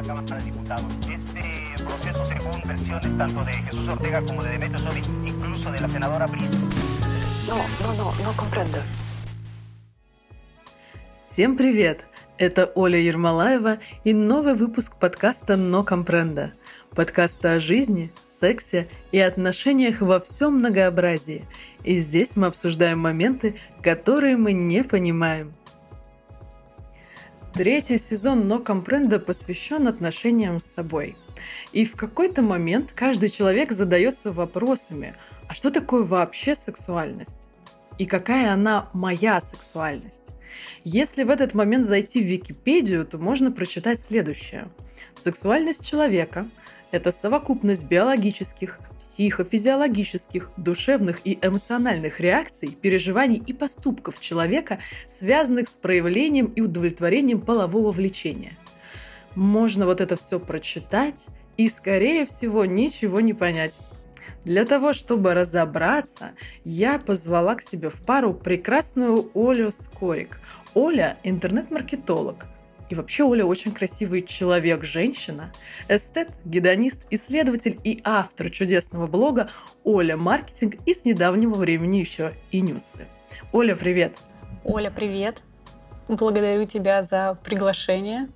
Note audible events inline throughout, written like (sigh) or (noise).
la Cámara de Diputados. Este proceso, según versiones tanto de Jesús Ortega como de Demetrio Sodi, incluso de la senadora Brito. No, no, no, no comprendo. Всем привет! Это Оля Ермолаева и новый выпуск подкаста «Но компренда». Подкаста о жизни, сексе и отношениях во всем многообразии. И здесь мы обсуждаем моменты, которые мы не понимаем. Третий сезон «Но компренда» посвящен отношениям с собой. И в какой-то момент каждый человек задается вопросами, а что такое вообще сексуальность? И какая она моя сексуальность? Если в этот момент зайти в Википедию, то можно прочитать следующее. Сексуальность человека это совокупность биологических, психофизиологических, душевных и эмоциональных реакций, переживаний и поступков человека, связанных с проявлением и удовлетворением полового влечения. Можно вот это все прочитать и, скорее всего, ничего не понять. Для того, чтобы разобраться, я позвала к себе в пару прекрасную Олю Скорик. Оля – интернет-маркетолог – и вообще Оля очень красивый человек, женщина, эстет, гедонист, исследователь и автор чудесного блога Оля Маркетинг и с недавнего времени еще и Нюцы. Оля, привет! Оля, привет! Благодарю тебя за приглашение.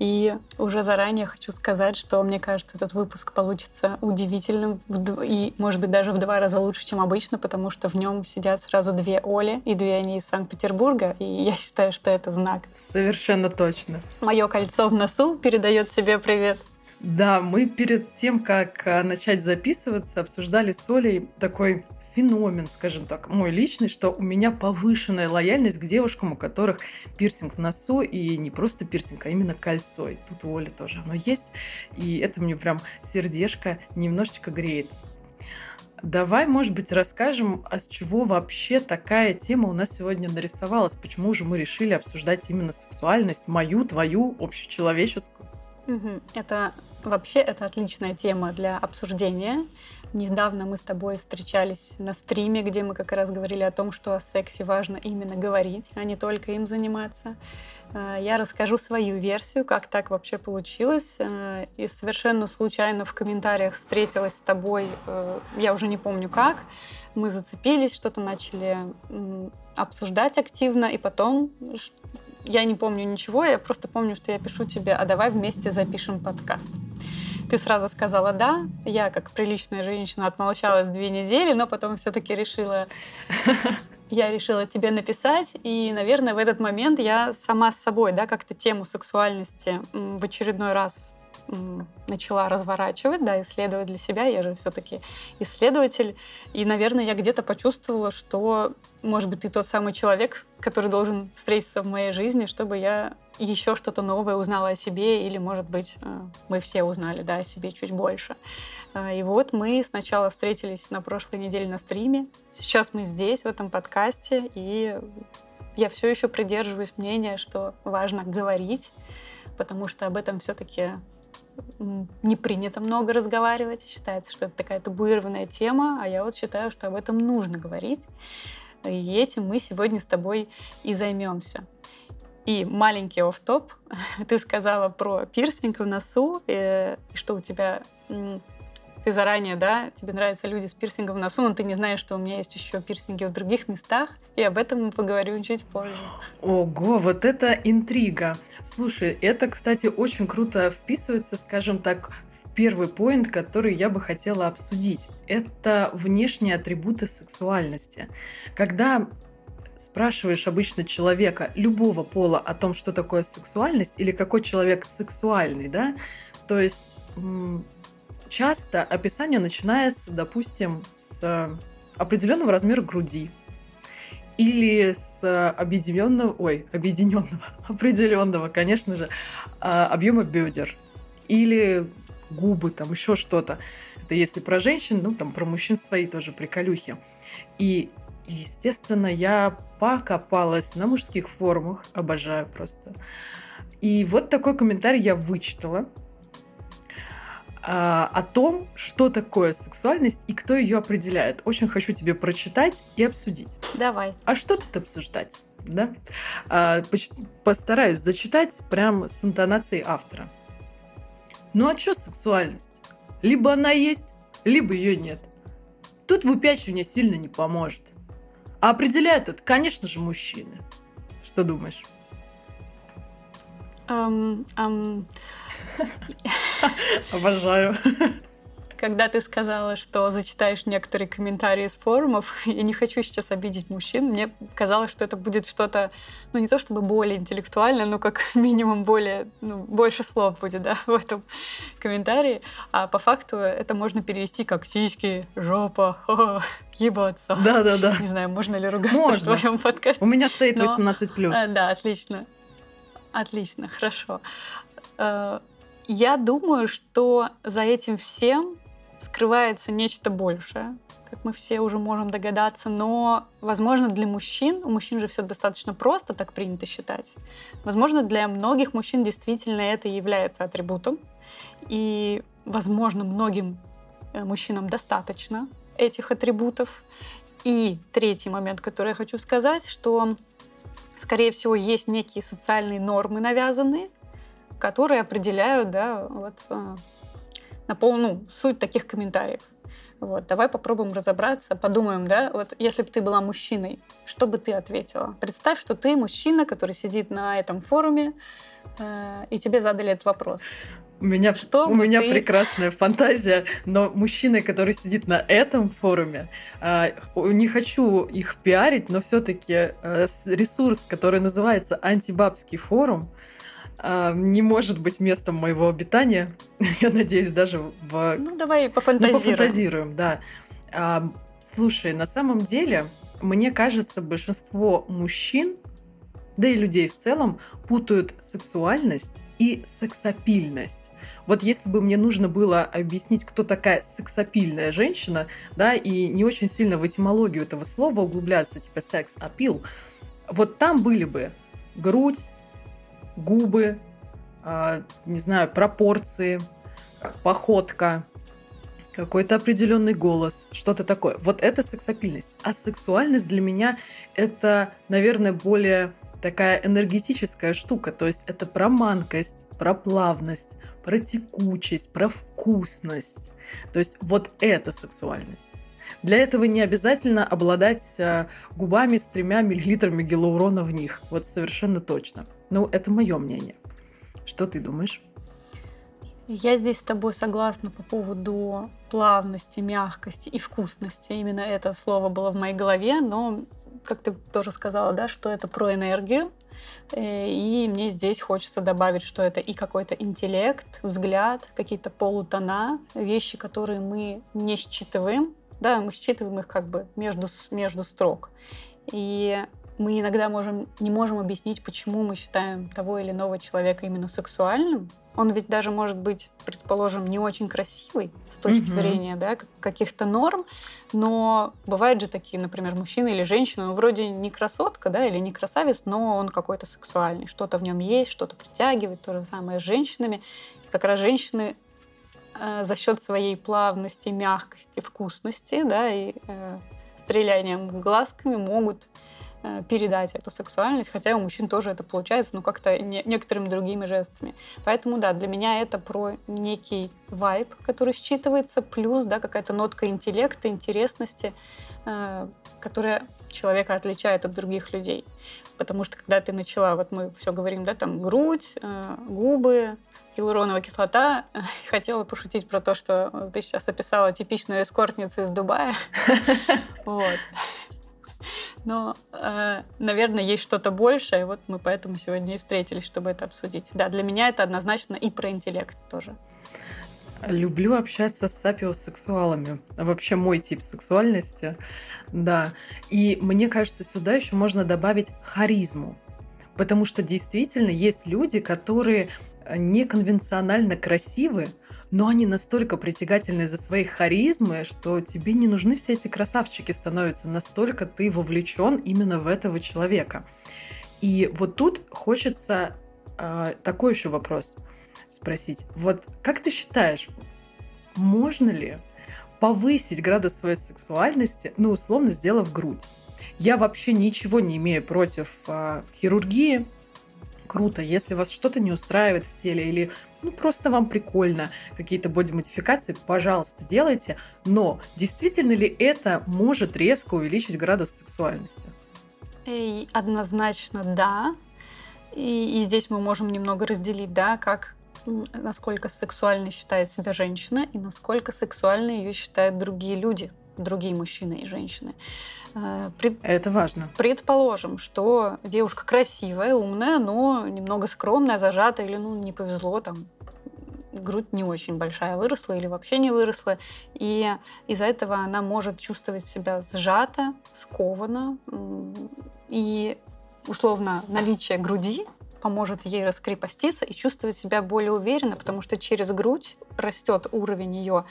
И уже заранее хочу сказать, что мне кажется, этот выпуск получится удивительным и, может быть, даже в два раза лучше, чем обычно, потому что в нем сидят сразу две Оли, и две они из Санкт-Петербурга, и я считаю, что это знак. Совершенно точно. Мое кольцо в носу передает тебе привет. Да, мы перед тем, как а, начать записываться, обсуждали с Олей такой феномен, скажем так, мой личный, что у меня повышенная лояльность к девушкам, у которых пирсинг в носу, и не просто пирсинг, а именно кольцо. И тут у Оли тоже оно есть, и это мне прям сердечко немножечко греет. Давай, может быть, расскажем, а с чего вообще такая тема у нас сегодня нарисовалась? Почему же мы решили обсуждать именно сексуальность, мою, твою, общечеловеческую? Это вообще это отличная тема для обсуждения. Недавно мы с тобой встречались на стриме, где мы как раз говорили о том, что о сексе важно именно говорить, а не только им заниматься. Э, я расскажу свою версию, как так вообще получилось. Э, и совершенно случайно в комментариях встретилась с тобой, э, я уже не помню как. Мы зацепились, что-то начали обсуждать активно, и потом я не помню ничего, я просто помню, что я пишу тебе, а давай вместе запишем подкаст. Ты сразу сказала «да». Я, как приличная женщина, отмолчалась две недели, но потом все таки решила... (laughs) Я решила тебе написать, и, наверное, в этот момент я сама с собой, да, как-то тему сексуальности в очередной раз начала разворачивать, да, исследовать для себя. Я же все-таки исследователь. И, наверное, я где-то почувствовала, что, может быть, ты тот самый человек, который должен встретиться в моей жизни, чтобы я еще что-то новое узнала о себе, или, может быть, э, мы все узнали, да, о себе чуть больше. Э, и вот мы сначала встретились на прошлой неделе на стриме. Сейчас мы здесь, в этом подкасте, и я все еще придерживаюсь мнения, что важно говорить, потому что об этом все-таки не принято много разговаривать, считается, что это такая табуированная тема, а я вот считаю, что об этом нужно говорить. И этим мы сегодня с тобой и займемся. И маленький оф-топ. (laughs) Ты сказала про пирсинг в носу, и, и что у тебя ты заранее, да, тебе нравятся люди с пирсингом в носу, но ты не знаешь, что у меня есть еще пирсинги в других местах, и об этом мы поговорим чуть позже. Ого, вот это интрига. Слушай, это, кстати, очень круто вписывается, скажем так, в первый поинт, который я бы хотела обсудить. Это внешние атрибуты сексуальности. Когда спрашиваешь обычно человека любого пола о том, что такое сексуальность, или какой человек сексуальный, да, то есть часто описание начинается, допустим, с определенного размера груди или с объединенного, ой, объединенного, (laughs) определенного, конечно же, а, объема бедер или губы, там еще что-то. Это если про женщин, ну там про мужчин свои тоже приколюхи. И естественно, я покопалась на мужских форумах, обожаю просто. И вот такой комментарий я вычитала а, о том, что такое сексуальность и кто ее определяет. Очень хочу тебе прочитать и обсудить. Давай. А что тут обсуждать? Да? А, постараюсь зачитать прям с интонацией автора. Ну а что сексуальность? Либо она есть, либо ее нет. Тут выпячивание сильно не поможет. А определяют это, конечно же, мужчины. Что думаешь? Um, um... (laughs) Обожаю. Когда ты сказала, что зачитаешь некоторые комментарии из форумов, (laughs) я не хочу сейчас обидеть мужчин, мне казалось, что это будет что-то, ну не то чтобы более интеллектуальное, но как (laughs) минимум более, ну, больше слов будет, да, в этом комментарии. А по факту это можно перевести как сиськи, жопа, о, ебаться. Да, да, да. Не знаю, можно ли ругаться можно. в твоем подкасте. У меня стоит 18 плюс. А, да, отлично. Отлично, хорошо. Я думаю, что за этим всем скрывается нечто большее, как мы все уже можем догадаться, но, возможно, для мужчин, у мужчин же все достаточно просто, так принято считать, возможно, для многих мужчин действительно это является атрибутом, и, возможно, многим э, мужчинам достаточно этих атрибутов. И третий момент, который я хочу сказать, что скорее всего, есть некие социальные нормы навязанные, которые определяют, да, вот, э, на полную ну, суть таких комментариев. Вот, давай попробуем разобраться, подумаем, да, вот если бы ты была мужчиной, что бы ты ответила? Представь, что ты мужчина, который сидит на этом форуме, э, и тебе задали этот вопрос. У меня, что у меня ты... прекрасная фантазия, но мужчина, который сидит на этом форуме, э, не хочу их пиарить, но все-таки э, ресурс, который называется антибабский форум, э, не может быть местом моего обитания. (laughs) Я надеюсь, даже в... Ну, давай пофантазируем. Ну, пофантазируем, да. Э, слушай, на самом деле, мне кажется, большинство мужчин, да и людей в целом, путают сексуальность и сексапильность. Вот если бы мне нужно было объяснить, кто такая сексапильная женщина, да, и не очень сильно в этимологию этого слова углубляться, типа секс-апил, вот там были бы грудь, губы, э, не знаю, пропорции, походка, какой-то определенный голос, что-то такое. Вот это сексапильность. А сексуальность для меня это, наверное, более такая энергетическая штука. То есть это про манкость, про плавность, про текучесть, про вкусность. То есть вот это сексуальность. Для этого не обязательно обладать э, губами с тремя миллилитрами гиалурона в них. Вот совершенно точно. Ну, это мое мнение. Что ты думаешь? Я здесь с тобой согласна по поводу плавности, мягкости и вкусности. Именно это слово было в моей голове, но, как ты тоже сказала, да, что это про энергию. Э, и мне здесь хочется добавить, что это и какой-то интеллект, взгляд, какие-то полутона, вещи, которые мы не считываем. Да, мы считываем их как бы между, между строк. И мы иногда можем, не можем объяснить, почему мы считаем того или иного человека именно сексуальным. Он ведь даже может быть, предположим, не очень красивый с точки mm-hmm. зрения да, каких-то норм, но бывают же такие, например, мужчины или женщины, ну, вроде не красотка, да, или не красавец, но он какой-то сексуальный, что-то в нем есть, что-то притягивает, то же самое с женщинами. И как раз женщины э, за счет своей плавности, мягкости, вкусности, да, и э, стрелянием глазками могут передать эту сексуальность, хотя у мужчин тоже это получается, но как-то не, некоторыми другими жестами. Поэтому, да, для меня это про некий вайб, который считывается, плюс, да, какая-то нотка интеллекта, интересности, э, которая человека отличает от других людей. Потому что когда ты начала, вот мы все говорим, да, там грудь, э, губы, гиалуроновая кислота. (laughs) Хотела пошутить про то, что ты сейчас описала типичную эскортницу из Дубая. (laughs) Вот. Но, э, наверное, есть что-то большее, и вот мы поэтому сегодня и встретились, чтобы это обсудить. Да, для меня это однозначно и про интеллект тоже. Люблю общаться с сапиосексуалами. Вообще мой тип сексуальности. Да. И мне кажется, сюда еще можно добавить харизму. Потому что действительно есть люди, которые неконвенционально красивы, но они настолько притягательны за своей харизмы, что тебе не нужны все эти красавчики становятся, настолько ты вовлечен именно в этого человека. И вот тут хочется э, такой еще вопрос спросить. Вот как ты считаешь, можно ли повысить градус своей сексуальности, ну, условно, сделав грудь? Я вообще ничего не имею против э, хирургии, круто. Если вас что-то не устраивает в теле или ну просто вам прикольно, какие-то боди-модификации, пожалуйста, делайте. Но действительно ли это может резко увеличить градус сексуальности? И однозначно да. И, и здесь мы можем немного разделить, да, как насколько сексуальной считает себя женщина и насколько сексуальной ее считают другие люди, другие мужчины и женщины. Э, пред... Это важно. Предположим, что девушка красивая, умная, но немного скромная, зажатая, или ну не повезло, там грудь не очень большая выросла или вообще не выросла. И из-за этого она может чувствовать себя сжато, сковано. И условно наличие груди поможет ей раскрепоститься и чувствовать себя более уверенно, потому что через грудь растет уровень ее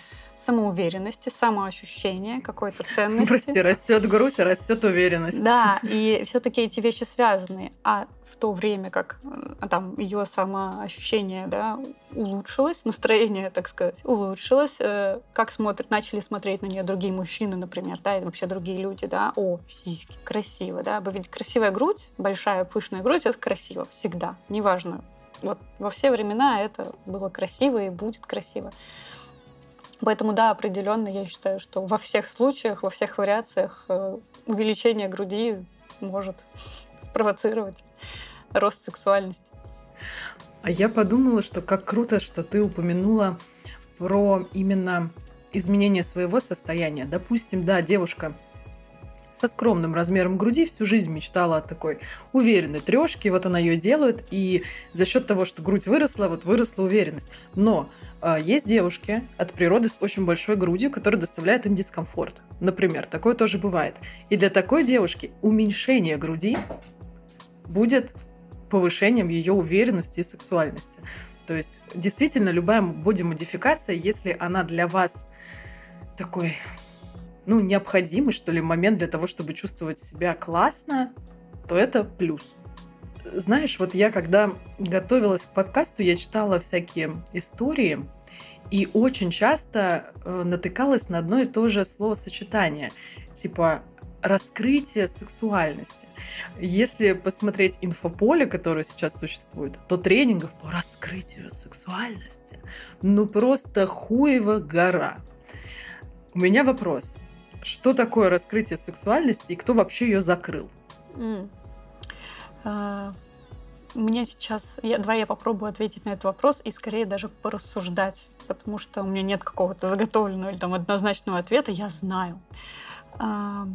самоуверенности, самоощущения, какой-то ценности. Прости, растет грудь, а растет уверенность. Да, и все-таки эти вещи связаны. А в то время как э, там ее самоощущение да, улучшилось, настроение, так сказать, улучшилось, э, как смотрят, начали смотреть на нее другие мужчины, например, да, и вообще другие люди, да, о, сиськи, красиво, да, ведь красивая грудь, большая пышная грудь, это красиво всегда, неважно. Вот во все времена это было красиво и будет красиво. Поэтому, да, определенно я считаю, что во всех случаях, во всех вариациях э, увеличение груди может (laughs) спровоцировать рост сексуальности. А я подумала, что как круто, что ты упомянула про именно изменение своего состояния. Допустим, да, девушка со скромным размером груди всю жизнь мечтала о такой уверенной трешке, вот она ее делает, и за счет того, что грудь выросла, вот выросла уверенность. Но есть девушки от природы с очень большой грудью, которые доставляют им дискомфорт. Например, такое тоже бывает. И для такой девушки уменьшение груди будет повышением ее уверенности и сексуальности. То есть действительно любая боди-модификация, если она для вас такой ну, необходимый, что ли, момент для того, чтобы чувствовать себя классно, то это плюс. Знаешь, вот я когда готовилась к подкасту, я читала всякие истории, и очень часто э, натыкалась на одно и то же словосочетание. Типа раскрытие сексуальности. Если посмотреть инфополе, которое сейчас существует, то тренингов по раскрытию сексуальности, ну просто хуева гора. У меня вопрос что такое раскрытие сексуальности и кто вообще ее закрыл? Mm. Uh, мне сейчас... Я, давай я попробую ответить на этот вопрос и скорее даже порассуждать, потому что у меня нет какого-то заготовленного или там однозначного ответа. Я знаю. Uh,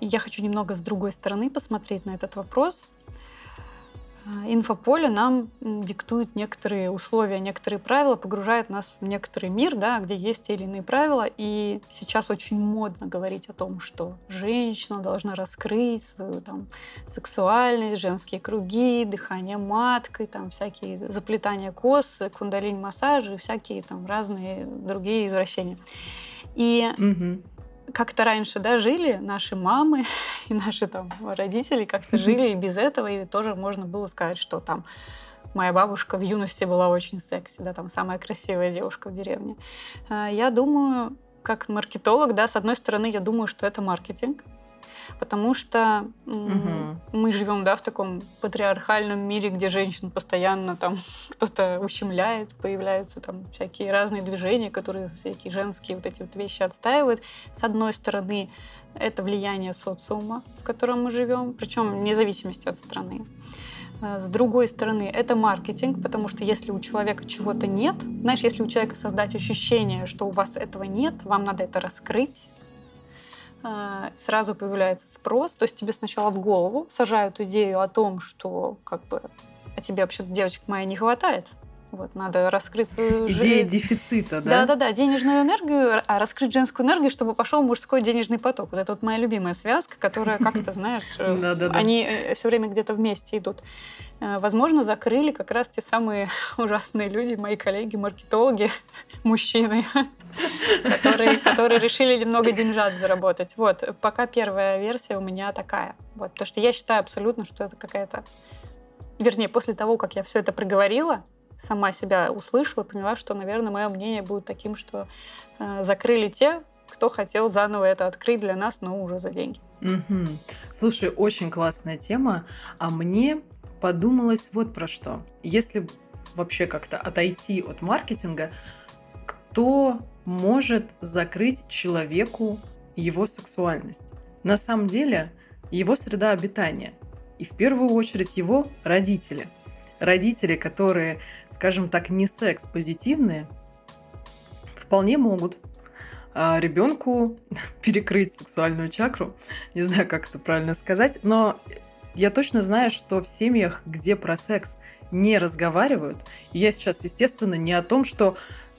я хочу немного с другой стороны посмотреть на этот вопрос. А, инфополе нам диктует некоторые условия, некоторые правила, погружает нас в некоторый мир, да, где есть те или иные правила. И сейчас очень модно говорить о том, что женщина должна раскрыть свою там, сексуальность, женские круги, дыхание маткой, там, всякие заплетания кос, кундалинь-массажи, всякие там разные другие извращения. И угу как-то раньше, да, жили наши мамы (laughs) и наши там родители как-то жили и без этого, и тоже можно было сказать, что там моя бабушка в юности была очень секси, да, там самая красивая девушка в деревне. А, я думаю, как маркетолог, да, с одной стороны, я думаю, что это маркетинг, потому что угу. мы живем, да, в таком патриархальном мире, где женщин постоянно там (laughs) кто-то ущемляет, появляются там всякие разные движения, которые всякие женские вот эти вот вещи отстаивают. С одной стороны, это влияние социума, в котором мы живем, причем вне зависимости от страны. А с другой стороны, это маркетинг, потому что если у человека чего-то нет, знаешь, если у человека создать ощущение, что у вас этого нет, вам надо это раскрыть, сразу появляется спрос, то есть тебе сначала в голову сажают идею о том, что как бы а тебе вообще-то девочек моя не хватает. Вот, надо раскрыть свою Идея жен... дефицита, да? Да-да-да, денежную энергию, а раскрыть женскую энергию, чтобы пошел мужской денежный поток. Вот это вот моя любимая связка, которая как-то, знаешь, э, они э, все время где-то вместе идут. Э, возможно, закрыли как раз те самые (laughs) ужасные люди, мои коллеги, маркетологи, мужчины, (laughs) которые, решили немного деньжат заработать. Вот, пока первая версия у меня такая. Вот, потому что я считаю абсолютно, что это какая-то... Вернее, после того, как я все это проговорила, сама себя услышала, поняла, что, наверное, мое мнение будет таким, что э, закрыли те, кто хотел заново это открыть для нас, но уже за деньги. Угу. Слушай, очень классная тема. А мне подумалось вот про что. Если вообще как-то отойти от маркетинга, кто может закрыть человеку его сексуальность? На самом деле, его среда обитания. И в первую очередь его родители. Родители, которые, скажем так, не секс-позитивные, вполне могут а, ребенку (laughs) перекрыть сексуальную чакру. Не знаю, как это правильно сказать, но я точно знаю, что в семьях, где про секс не разговаривают, я сейчас, естественно, не о том, что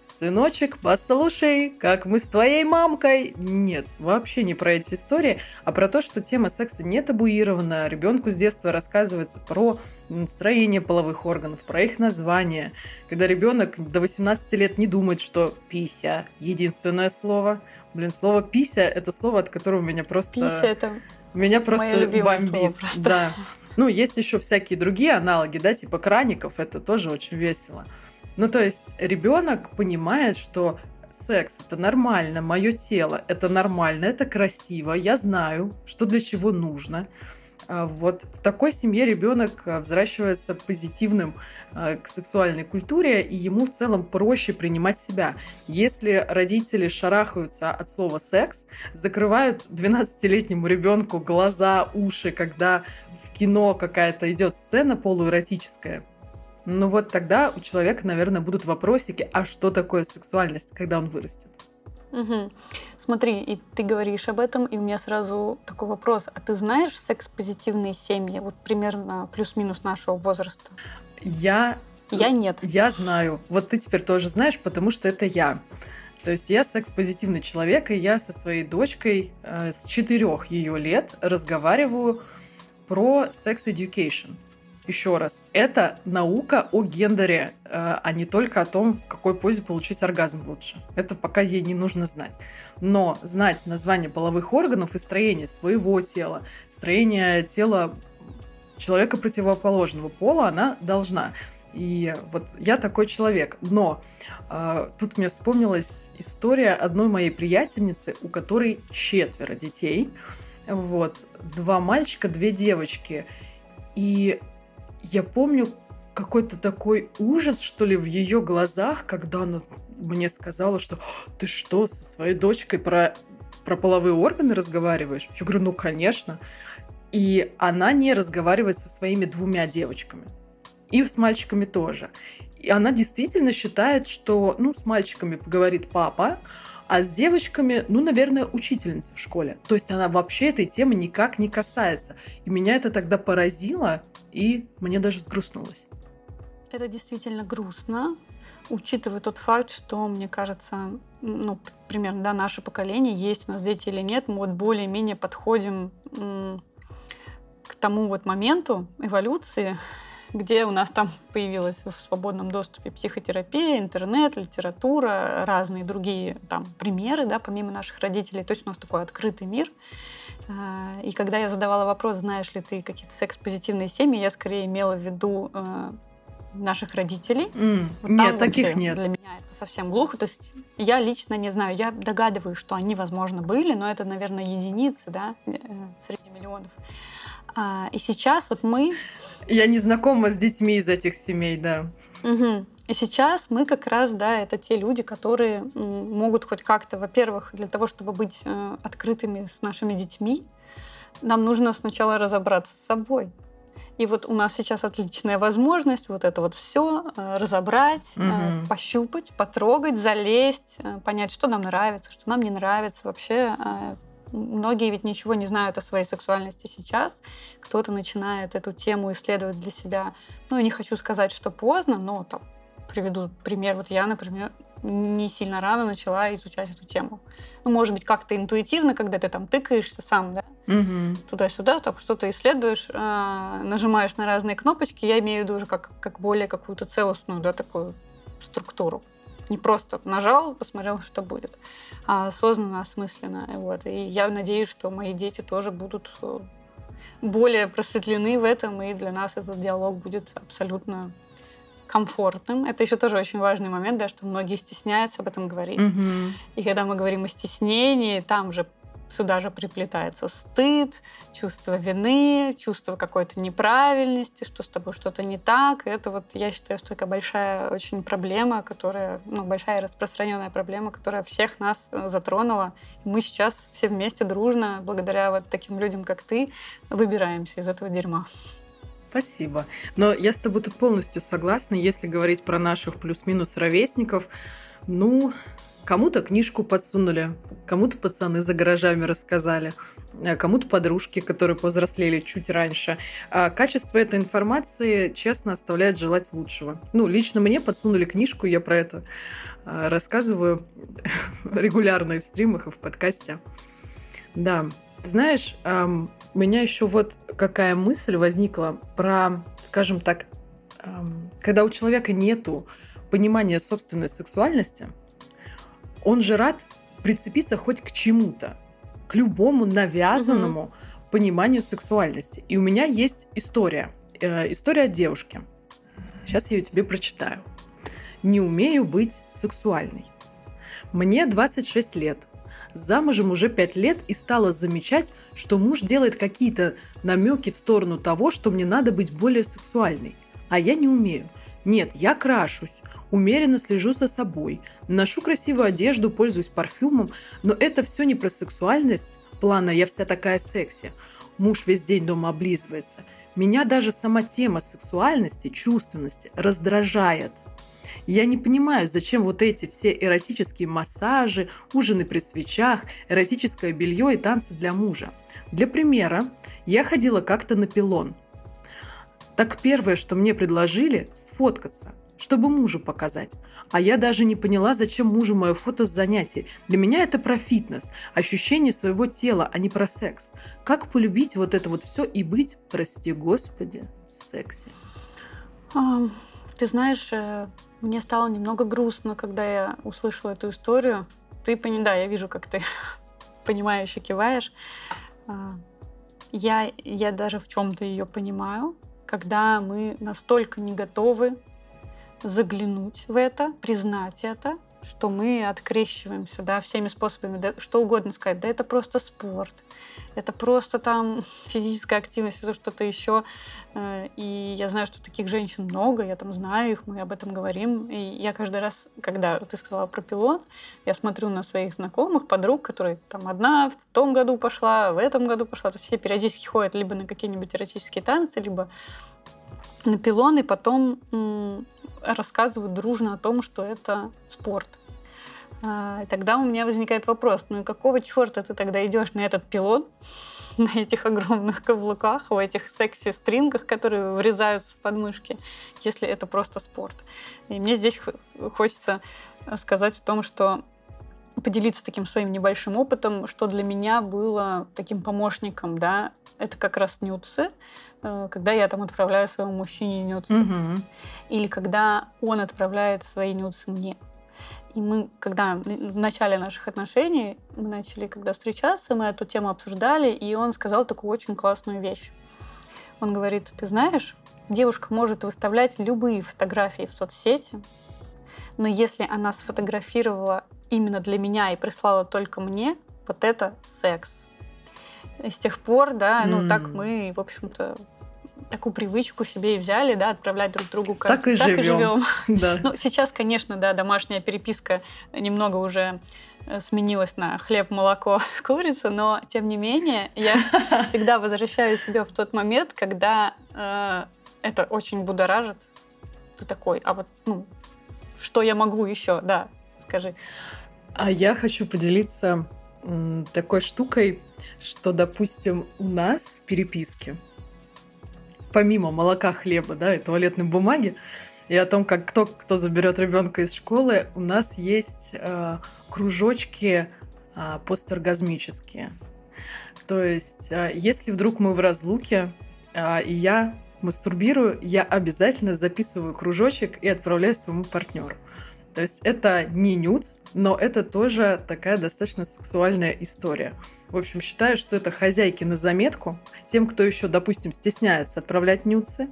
сыночек, послушай, как мы с твоей мамкой. Нет, вообще не про эти истории, а про то, что тема секса не табуирована. Ребенку с детства рассказывается про строение половых органов, про их название. Когда ребенок до 18 лет не думает, что пися единственное слово. Блин, слово пися это слово, от которого меня просто... Пися это меня просто бомбит. Просто. Да. Ну, есть еще всякие другие аналоги, да, типа краников, это тоже очень весело. Ну, то есть ребенок понимает, что секс это нормально, мое тело это нормально, это красиво, я знаю, что для чего нужно. А вот в такой семье ребенок а, взращивается позитивным а, к сексуальной культуре, и ему в целом проще принимать себя. Если родители шарахаются от слова секс, закрывают 12-летнему ребенку глаза, уши, когда в кино какая-то идет сцена полуэротическая, ну вот тогда у человека, наверное, будут вопросики, а что такое сексуальность, когда он вырастет? Угу. Смотри, и ты говоришь об этом, и у меня сразу такой вопрос. А ты знаешь секс-позитивные семьи, вот примерно плюс-минус нашего возраста? Я... Я нет. Я знаю. Вот ты теперь тоже знаешь, потому что это я. То есть я секс-позитивный человек, и я со своей дочкой э, с четырех ее лет разговариваю про секс-education еще раз, это наука о гендере, э, а не только о том, в какой позе получить оргазм лучше. Это пока ей не нужно знать. Но знать название половых органов и строение своего тела, строение тела человека противоположного пола она должна. И вот я такой человек. Но э, тут мне вспомнилась история одной моей приятельницы, у которой четверо детей. Вот, два мальчика, две девочки. И я помню какой-то такой ужас, что ли, в ее глазах, когда она мне сказала, что ты что, со своей дочкой про, про половые органы разговариваешь? Я говорю, ну, конечно. И она не разговаривает со своими двумя девочками. И с мальчиками тоже. И она действительно считает, что, ну, с мальчиками поговорит папа, а с девочками, ну, наверное, учительница в школе. То есть она вообще этой темы никак не касается. И меня это тогда поразило, и мне даже взгрустнулось. Это действительно грустно, учитывая тот факт, что, мне кажется, ну, примерно, да, наше поколение, есть у нас дети или нет, мы вот более-менее подходим к тому вот моменту эволюции, где у нас там появилась в свободном доступе психотерапия, интернет, литература, разные другие там примеры, да, помимо наших родителей. То есть у нас такой открытый мир. А, и когда я задавала вопрос, знаешь ли ты какие-то секс-позитивные семьи, я скорее имела в виду э, наших родителей. Mm, вот нет, таких нет. Для меня это совсем глухо. То есть я лично не знаю, я догадываюсь, что они, возможно, были, но это, наверное, единицы, да, э, среди миллионов. А, и сейчас вот мы... Я не знакома с детьми из этих семей, да. Угу. И сейчас мы как раз, да, это те люди, которые могут хоть как-то, во-первых, для того, чтобы быть э, открытыми с нашими детьми, нам нужно сначала разобраться с собой. И вот у нас сейчас отличная возможность вот это вот все э, разобрать, угу. пощупать, потрогать, залезть, понять, что нам нравится, что нам не нравится, вообще Многие ведь ничего не знают о своей сексуальности сейчас. Кто-то начинает эту тему исследовать для себя. Ну, не хочу сказать, что поздно, но там приведу пример. Вот я, например, не сильно рано начала изучать эту тему. Ну, может быть, как-то интуитивно, когда ты там тыкаешься сам, да, угу. туда-сюда, там что-то исследуешь, э, нажимаешь на разные кнопочки. Я имею в виду уже как, как более какую-то целостную, да, такую структуру. Не просто нажал, посмотрел, что будет, а осознанно, осмысленно. Вот. И я надеюсь, что мои дети тоже будут э, более просветлены в этом, и для нас этот диалог будет абсолютно комфортным. Это еще тоже очень важный момент, да, что многие стесняются об этом говорить. Mm-hmm. И когда мы говорим о стеснении, там же сюда же приплетается стыд, чувство вины, чувство какой-то неправильности, что с тобой что-то не так. Это вот, я считаю, что такая большая очень проблема, которая, ну, большая распространенная проблема, которая всех нас э, затронула. Мы сейчас все вместе дружно, благодаря вот таким людям, как ты, выбираемся из этого дерьма. Спасибо. Но я с тобой тут полностью согласна, если говорить про наших плюс-минус ровесников. Ну, Кому-то книжку подсунули, кому-то пацаны за гаражами рассказали, а кому-то подружки, которые повзрослели чуть раньше. А качество этой информации, честно, оставляет желать лучшего. Ну, лично мне подсунули книжку, я про это а, рассказываю (laughs) регулярно и в стримах, и в подкасте. Да, знаешь, у меня еще вот какая мысль возникла про, скажем так, когда у человека нету понимания собственной сексуальности – он же рад прицепиться хоть к чему-то, к любому навязанному угу. пониманию сексуальности. И у меня есть история. Э, история от девушки. Сейчас я ее тебе прочитаю. Не умею быть сексуальной. Мне 26 лет. Замужем уже 5 лет и стала замечать, что муж делает какие-то намеки в сторону того, что мне надо быть более сексуальной. А я не умею. Нет, я крашусь, умеренно слежу за собой, ношу красивую одежду, пользуюсь парфюмом, но это все не про сексуальность, плана «я вся такая секси». Муж весь день дома облизывается. Меня даже сама тема сексуальности, чувственности раздражает. Я не понимаю, зачем вот эти все эротические массажи, ужины при свечах, эротическое белье и танцы для мужа. Для примера, я ходила как-то на пилон. Так первое, что мне предложили, сфоткаться – чтобы мужу показать. А я даже не поняла, зачем мужу мое фото с занятий. Для меня это про фитнес, ощущение своего тела, а не про секс. Как полюбить вот это вот все и быть, прости господи, секси? А, ты знаешь, э, мне стало немного грустно, когда я услышала эту историю. Ты пони, да, я вижу, как ты (laughs) понимаешь и киваешь. А, я, я даже в чем-то ее понимаю, когда мы настолько не готовы заглянуть в это, признать это, что мы открещиваемся, да, всеми способами, да, что угодно сказать, да, это просто спорт, это просто там (laughs) физическая активность, это что-то еще. Э, и я знаю, что таких женщин много, я там знаю их, мы об этом говорим. И я каждый раз, когда ты сказала про пилот, я смотрю на своих знакомых, подруг, которые там одна в том году пошла, в этом году пошла, то есть все периодически ходят либо на какие-нибудь эротические танцы, либо на пилон, и потом рассказывают дружно о том, что это спорт. А, и тогда у меня возникает вопрос, ну и какого черта ты тогда идешь на этот пилон, (laughs) на этих огромных каблуках, в этих секси-стрингах, которые врезаются в подмышки, если это просто спорт. И мне здесь хочется сказать о том, что поделиться таким своим небольшим опытом, что для меня было таким помощником, да, это как раз нюцы, когда я там отправляю своему мужчине нюцы, угу. или когда он отправляет свои нюцы мне. И мы, когда в начале наших отношений, мы начали, когда встречаться, мы эту тему обсуждали, и он сказал такую очень классную вещь. Он говорит, ты знаешь, девушка может выставлять любые фотографии в соцсети, но если она сфотографировала именно для меня и прислала только мне, вот это секс. И с тех пор, да, mm. ну так мы, в общем-то, такую привычку себе и взяли, да, отправлять друг другу как так и так живем. (laughs) Да. Ну, сейчас, конечно, да, домашняя переписка немного уже э, сменилась на хлеб, молоко, (laughs) курица, но тем не менее я (laughs) всегда возвращаю себя в тот момент, когда э, это очень будоражит. Ты такой, а вот, ну, что я могу еще, да, скажи. А я хочу поделиться такой штукой, что, допустим, у нас в переписке, помимо молока, хлеба, да, и туалетной бумаги, и о том, как кто, кто заберет ребенка из школы, у нас есть э, кружочки э, посторгазмические. То есть, э, если вдруг мы в разлуке, э, и я мастурбирую, я обязательно записываю кружочек и отправляю своему партнеру. То есть это не нюц, но это тоже такая достаточно сексуальная история. В общем, считаю, что это хозяйки на заметку. Тем, кто еще, допустим, стесняется отправлять нюцы,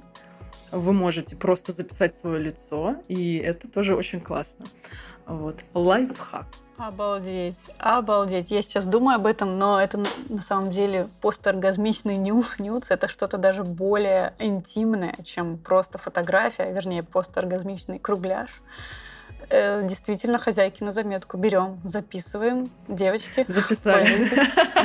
вы можете просто записать свое лицо, и это тоже очень классно. Вот. Лайфхак. Обалдеть, обалдеть. Я сейчас думаю об этом, но это на самом деле посторгазмичный ню, (laughs) нюц. Это что-то даже более интимное, чем просто фотография, вернее, посторгазмичный кругляш. Э, действительно, хозяйки на заметку. Берем, записываем. Девочки. Записали.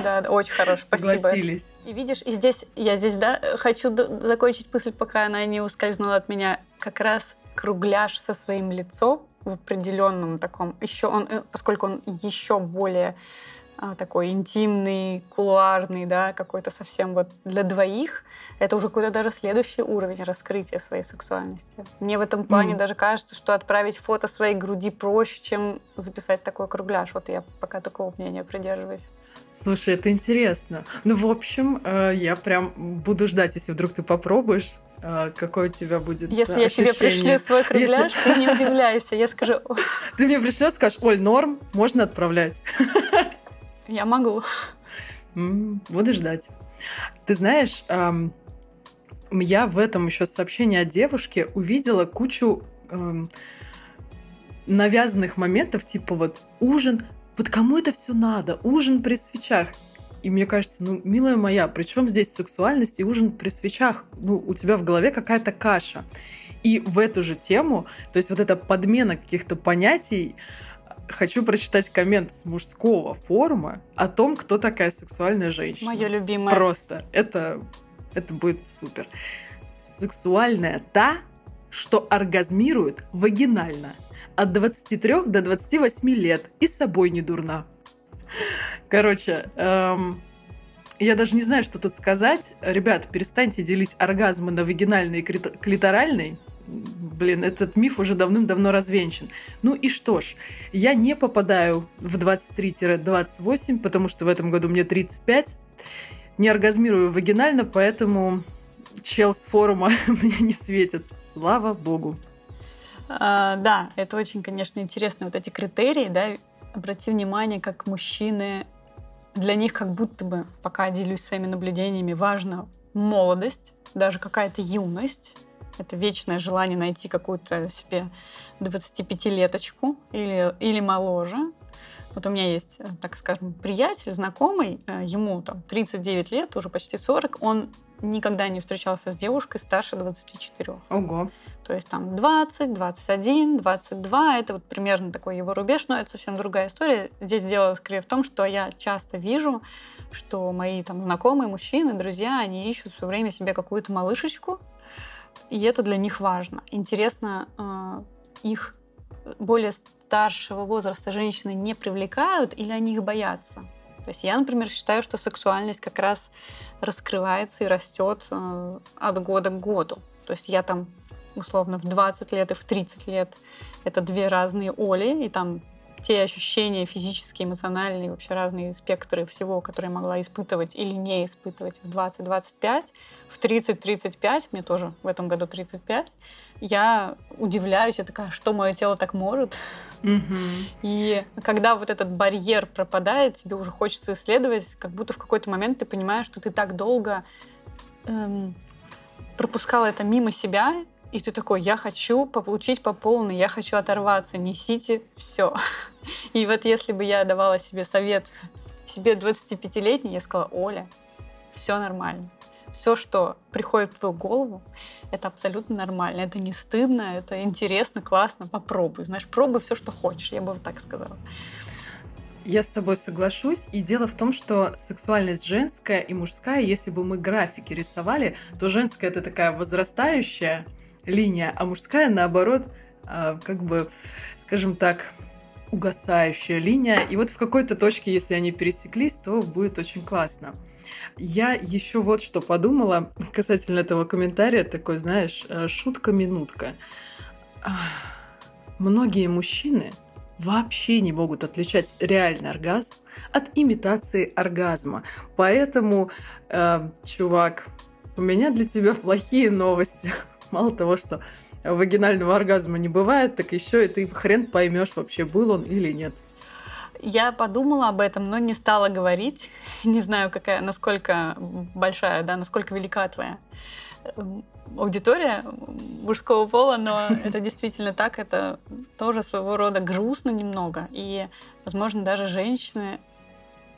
Да, очень хорошо, спасибо. Согласились. И видишь, и здесь, я здесь, да, хочу закончить мысль, пока она не ускользнула от меня. Как раз кругляш со своим лицом в определенном таком, еще он, э, поскольку он еще более такой интимный, кулуарный, да, какой-то совсем вот для двоих, это уже какой-то даже следующий уровень раскрытия своей сексуальности. Мне в этом плане mm. даже кажется, что отправить фото своей груди проще, чем записать такой кругляш. Вот я пока такого мнения придерживаюсь. Слушай, это интересно. Ну, в общем, э, я прям буду ждать, если вдруг ты попробуешь. А, какой у тебя будет Если ощущение. я тебе пришлю свой кругляш, Если... ты не удивляйся, я скажу... (laughs) Ты мне пришлешь, скажешь, Оль, норм, можно отправлять. (laughs) Я могу. Буду ждать. Ты знаешь, я в этом еще сообщении от девушки увидела кучу навязанных моментов, типа вот ужин, вот кому это все надо, ужин при свечах. И мне кажется, ну, милая моя, при чем здесь сексуальность и ужин при свечах? Ну, у тебя в голове какая-то каша. И в эту же тему, то есть вот эта подмена каких-то понятий, хочу прочитать коммент с мужского форума о том, кто такая сексуальная женщина. Моя любимая. Просто. Это, это будет супер. Сексуальная та, что оргазмирует вагинально от 23 до 28 лет и с собой не дурна. Короче, эм, я даже не знаю, что тут сказать. Ребят, перестаньте делить оргазмы на вагинальный и клиторальный. Блин, этот миф уже давным-давно развенчан. Ну и что ж, я не попадаю в 23-28, потому что в этом году мне 35. Не оргазмирую вагинально, поэтому чел с форума (laughs) мне не светит. Слава богу. А, да, это очень, конечно, интересно, вот эти критерии, да, обрати внимание, как мужчины, для них как будто бы, пока делюсь своими наблюдениями, важна молодость, даже какая-то юность. Это вечное желание найти какую-то себе 25-леточку или, или моложе. Вот у меня есть, так скажем, приятель, знакомый, э, ему там 39 лет, уже почти 40, он никогда не встречался с девушкой старше 24. Ого. То есть там 20, 21, 22, это вот примерно такой его рубеж, но это совсем другая история. Здесь дело скорее в том, что я часто вижу, что мои там знакомые мужчины, друзья, они ищут все время себе какую-то малышечку, и это для них важно. Интересно, э, их более старшего возраста женщины не привлекают или они их боятся? То есть я, например, считаю, что сексуальность как раз раскрывается и растет э, от года к году. То есть я там условно в 20 лет и в 30 лет это две разные Оли, и там те ощущения физические, эмоциональные, вообще разные спектры всего, которые я могла испытывать или не испытывать в 20-25, в 30-35, мне тоже в этом году 35, я удивляюсь, я такая, что мое тело так может? Mm-hmm. И когда вот этот барьер пропадает, тебе уже хочется исследовать, как будто в какой-то момент ты понимаешь, что ты так долго эм, пропускала это мимо себя, и ты такой, я хочу получить по полной, я хочу оторваться, несите все. (laughs) И вот если бы я давала себе совет себе 25-летней, я сказала, Оля, все нормально. Все, что приходит в твою голову, это абсолютно нормально. Это не стыдно, это интересно, классно. Попробуй. Знаешь, пробуй все, что хочешь. Я бы вот так сказала. Я с тобой соглашусь. И дело в том, что сексуальность женская и мужская, если бы мы графики рисовали, то женская это такая возрастающая, линия, а мужская, наоборот, а, как бы, скажем так, угасающая линия. И вот в какой-то точке, если они пересеклись, то будет очень классно. Я еще вот что подумала (laughs) касательно этого комментария, такой, знаешь, э, шутка-минутка. Многие мужчины вообще не могут отличать реальный оргазм от имитации оргазма. Поэтому, э, чувак, у меня для тебя (laughs) плохие новости. Мало того, что вагинального оргазма не бывает, так еще и ты хрен поймешь, вообще был он или нет. Я подумала об этом, но не стала говорить. (laughs) Не знаю, какая, насколько большая, да, насколько велика твоя эм, аудитория мужского пола, но (laughs) это действительно так, это тоже своего рода грустно немного. И, возможно, даже женщины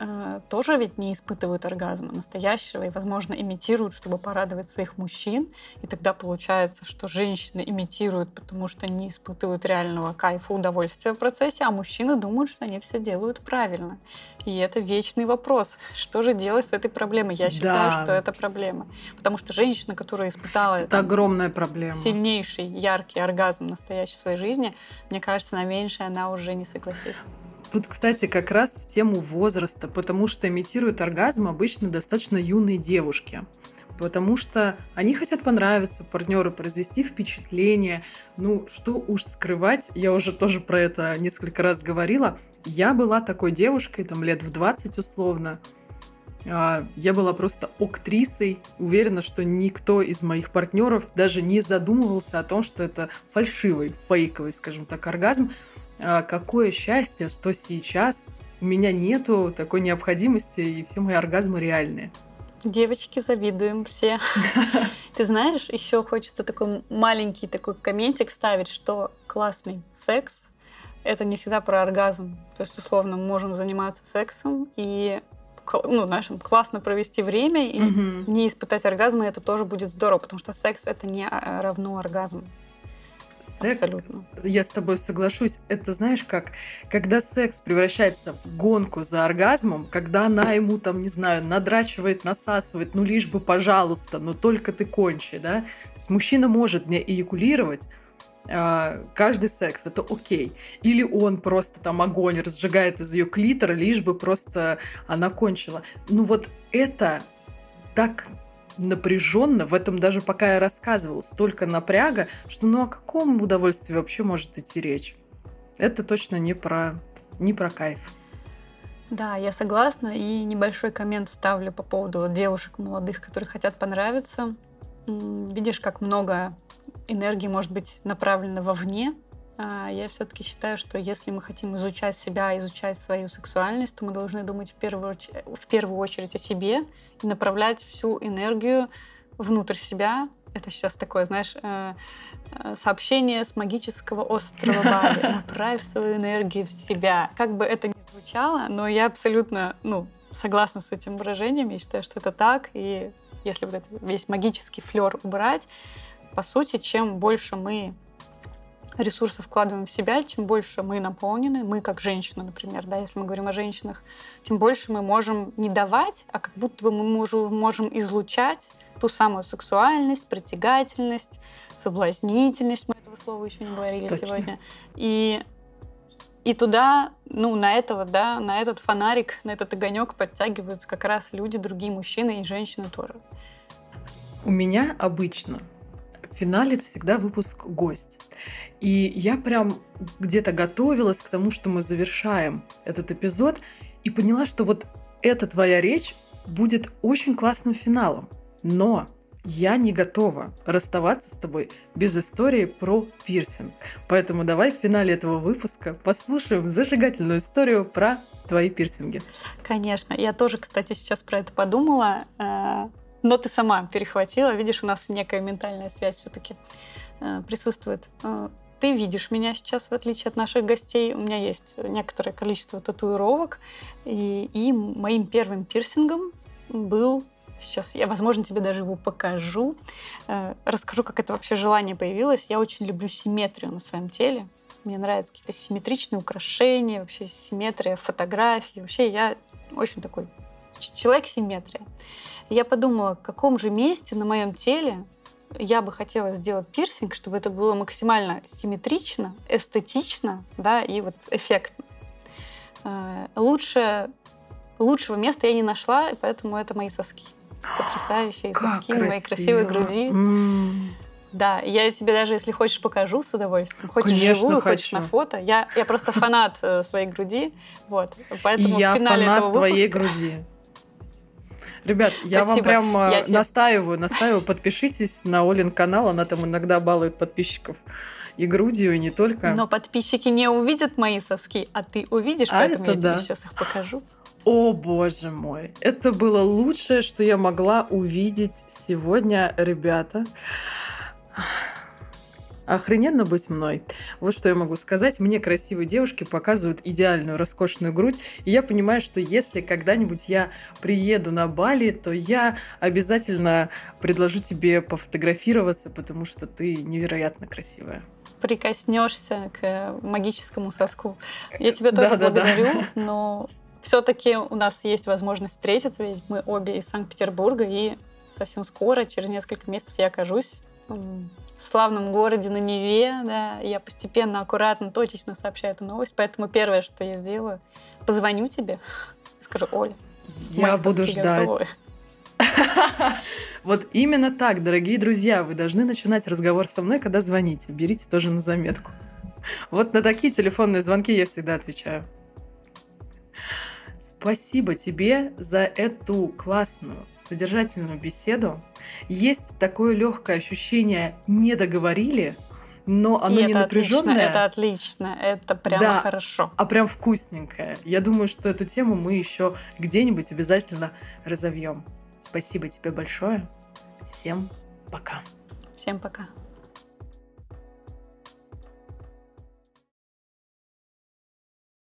э, тоже ведь не испытывают оргазма настоящего и, возможно, имитируют, чтобы порадовать своих мужчин. И тогда получается, что женщины имитируют, потому что не испытывают реального кайфа, удовольствия в процессе, а мужчины думают, что они все делают правильно. И это вечный вопрос. Что же делать с этой проблемой? Я считаю, Да. что это проблема. Потому что женщина, которая испытала Это там, огромная проблема. сильнейший, яркий оргазм настоящей своей жизни, мне кажется, на меньшее она уже не согласится. Тут, кстати, как раз в тему возраста, потому что имитируют оргазм обычно достаточно юные девушки. Потому что они хотят понравиться партнеру, произвести впечатление. Ну, что уж скрывать, я уже тоже про это несколько раз говорила. Я была такой девушкой, там лет в 20 условно. А, Я была просто актрисой. Уверена, что никто из моих партнеров даже не задумывался о том, что это фальшивый, фейковый, скажем так, оргазм. А, Какое счастье, что сейчас у меня нету такой необходимости, и все мои оргазмы реальные. Девочки, завидуем все. (laughs) Ты знаешь, еще хочется такой маленький такой комментик вставить, что классный секс — это не всегда про оргазм. То есть, условно, мы можем заниматься сексом и ну, знаешь, классно провести время и Мгм. не испытать оргазма, это тоже будет здорово, потому что секс — это не а, равно оргазму. Секс, Абсолютно. я с тобой соглашусь. Это знаешь как? Когда секс превращается в гонку за оргазмом, когда она ему там, не знаю, надрачивает, насасывает, ну лишь бы, пожалуйста, но только ты кончи, да? То есть мужчина может не эякулировать, а, каждый секс, это окей. Или он просто там огонь разжигает из ее клитора, лишь бы просто она кончила. Ну вот это так напряженно, в этом даже пока я рассказывала, столько напряга, что ну о каком удовольствии вообще может идти речь? Это точно не про, не про кайф. Да, я согласна. И небольшой коммент ставлю по поводу девушек молодых, которые хотят понравиться. Видишь, как много энергии может быть направлено вовне. А Я все-таки считаю, что если мы хотим изучать себя, изучать свою сексуальность, то мы должны думать в первую, в первую очередь о себе и направлять всю энергию внутрь себя. Это сейчас такое, знаешь, э, э, сообщение с магического острова Бали. (laughs) Направь свою энергию в себя. Как бы это ни звучало, но я абсолютно, ну, согласна с этим выражением. Я считаю, что это так. И если вот этот весь магический флер убрать, по сути, чем больше мы ресурсов вкладываем в себя, чем больше мы наполнены, мы как женщины, например, да, если мы говорим о женщинах, тем больше мы можем не давать, а как будто бы мы можем излучать ту самую сексуальность, притягательность, соблазнительность. Мы этого слова еще не говорили Точно. сегодня. И и туда, ну, на этого, да, на этот фонарик, на этот огонек подтягиваются как раз люди, другие мужчины и женщины тоже. У меня обычно финалит всегда выпуск гость. И я прям где-то готовилась к тому, что мы завершаем этот эпизод, и поняла, что вот эта твоя речь будет очень классным финалом. Но я не готова расставаться с тобой без истории про пирсинг. Поэтому давай в финале этого выпуска послушаем зажигательную историю про твои пирсинги. Конечно. Я тоже, кстати, сейчас про это подумала. Э, Но ты сама перехватила. Видишь, у нас некая ментальная связь все-таки присутствует. Э, Ты видишь меня сейчас, в отличие от наших гостей. У меня есть некоторое количество татуировок. И, и моим первым пирсингом был Сейчас я, возможно, тебе даже его покажу. Э, Расскажу, как это вообще желание появилось. Я очень люблю симметрию на своем теле. Мне нравятся какие-то симметричные украшения, вообще симметрия фотографий. Вообще я очень такой ч- человек-симметрия. И Я подумала, в каком же месте на моем теле я бы хотела сделать пирсинг, чтобы это было максимально симметрично, эстетично, да, и вот эффектно. Э, Лучше, лучшего места я не нашла, и поэтому это мои соски. Потрясающие соски на моей красивой груди. Да, я тебе даже, если хочешь, покажу с удовольствием. Хочешь Конечно, живую, хочешь хочу. на фото. Я, я просто фанат э, своей груди. Вот. Поэтому я в финале фанат этого твоей выпуска- груди. Ребят, я вам Спасибо. прям э, Я настаиваю, настаиваю, подпишитесь на Олин канал, она там иногда балует подписчиков и грудью, и не только. Но подписчики не увидят мои соски, а ты увидишь, А поэтому это я да. тебе сейчас их покажу. О боже мой, это было лучшее, что я могла увидеть сегодня, ребята. Охрененно быть мной. Вот что я могу сказать. Мне красивые девушки показывают идеальную, роскошную грудь. И я понимаю, что если когда-нибудь я приеду на Бали, то я обязательно предложу тебе пофотографироваться, потому что ты невероятно красивая прикоснешься к магическому соску. Я тебя тоже да, благодарю, да, да. но все-таки у нас есть возможность встретиться, ведь мы обе из Санкт-Петербурга, и совсем скоро, через несколько месяцев, я окажусь в славном городе на Неве, да, я постепенно, аккуратно, точечно сообщаю эту новость, поэтому первое, что я сделаю, позвоню тебе, (laughs) скажу, Оля, я буду ждать. (laughs) Вот именно так, дорогие друзья, вы должны начинать разговор со мной, когда звоните. Берите тоже на заметку. Вот на такие телефонные звонки я всегда отвечаю. Спасибо тебе за эту классную, содержательную беседу. Есть такое легкое ощущение «не договорили», но оно И не напряженное. Это отлично, это прямо да, хорошо. А прям вкусненькое. Я думаю, что эту тему мы еще где-нибудь обязательно разовьем. Спасибо тебе большое. Всем пока. Всем пока.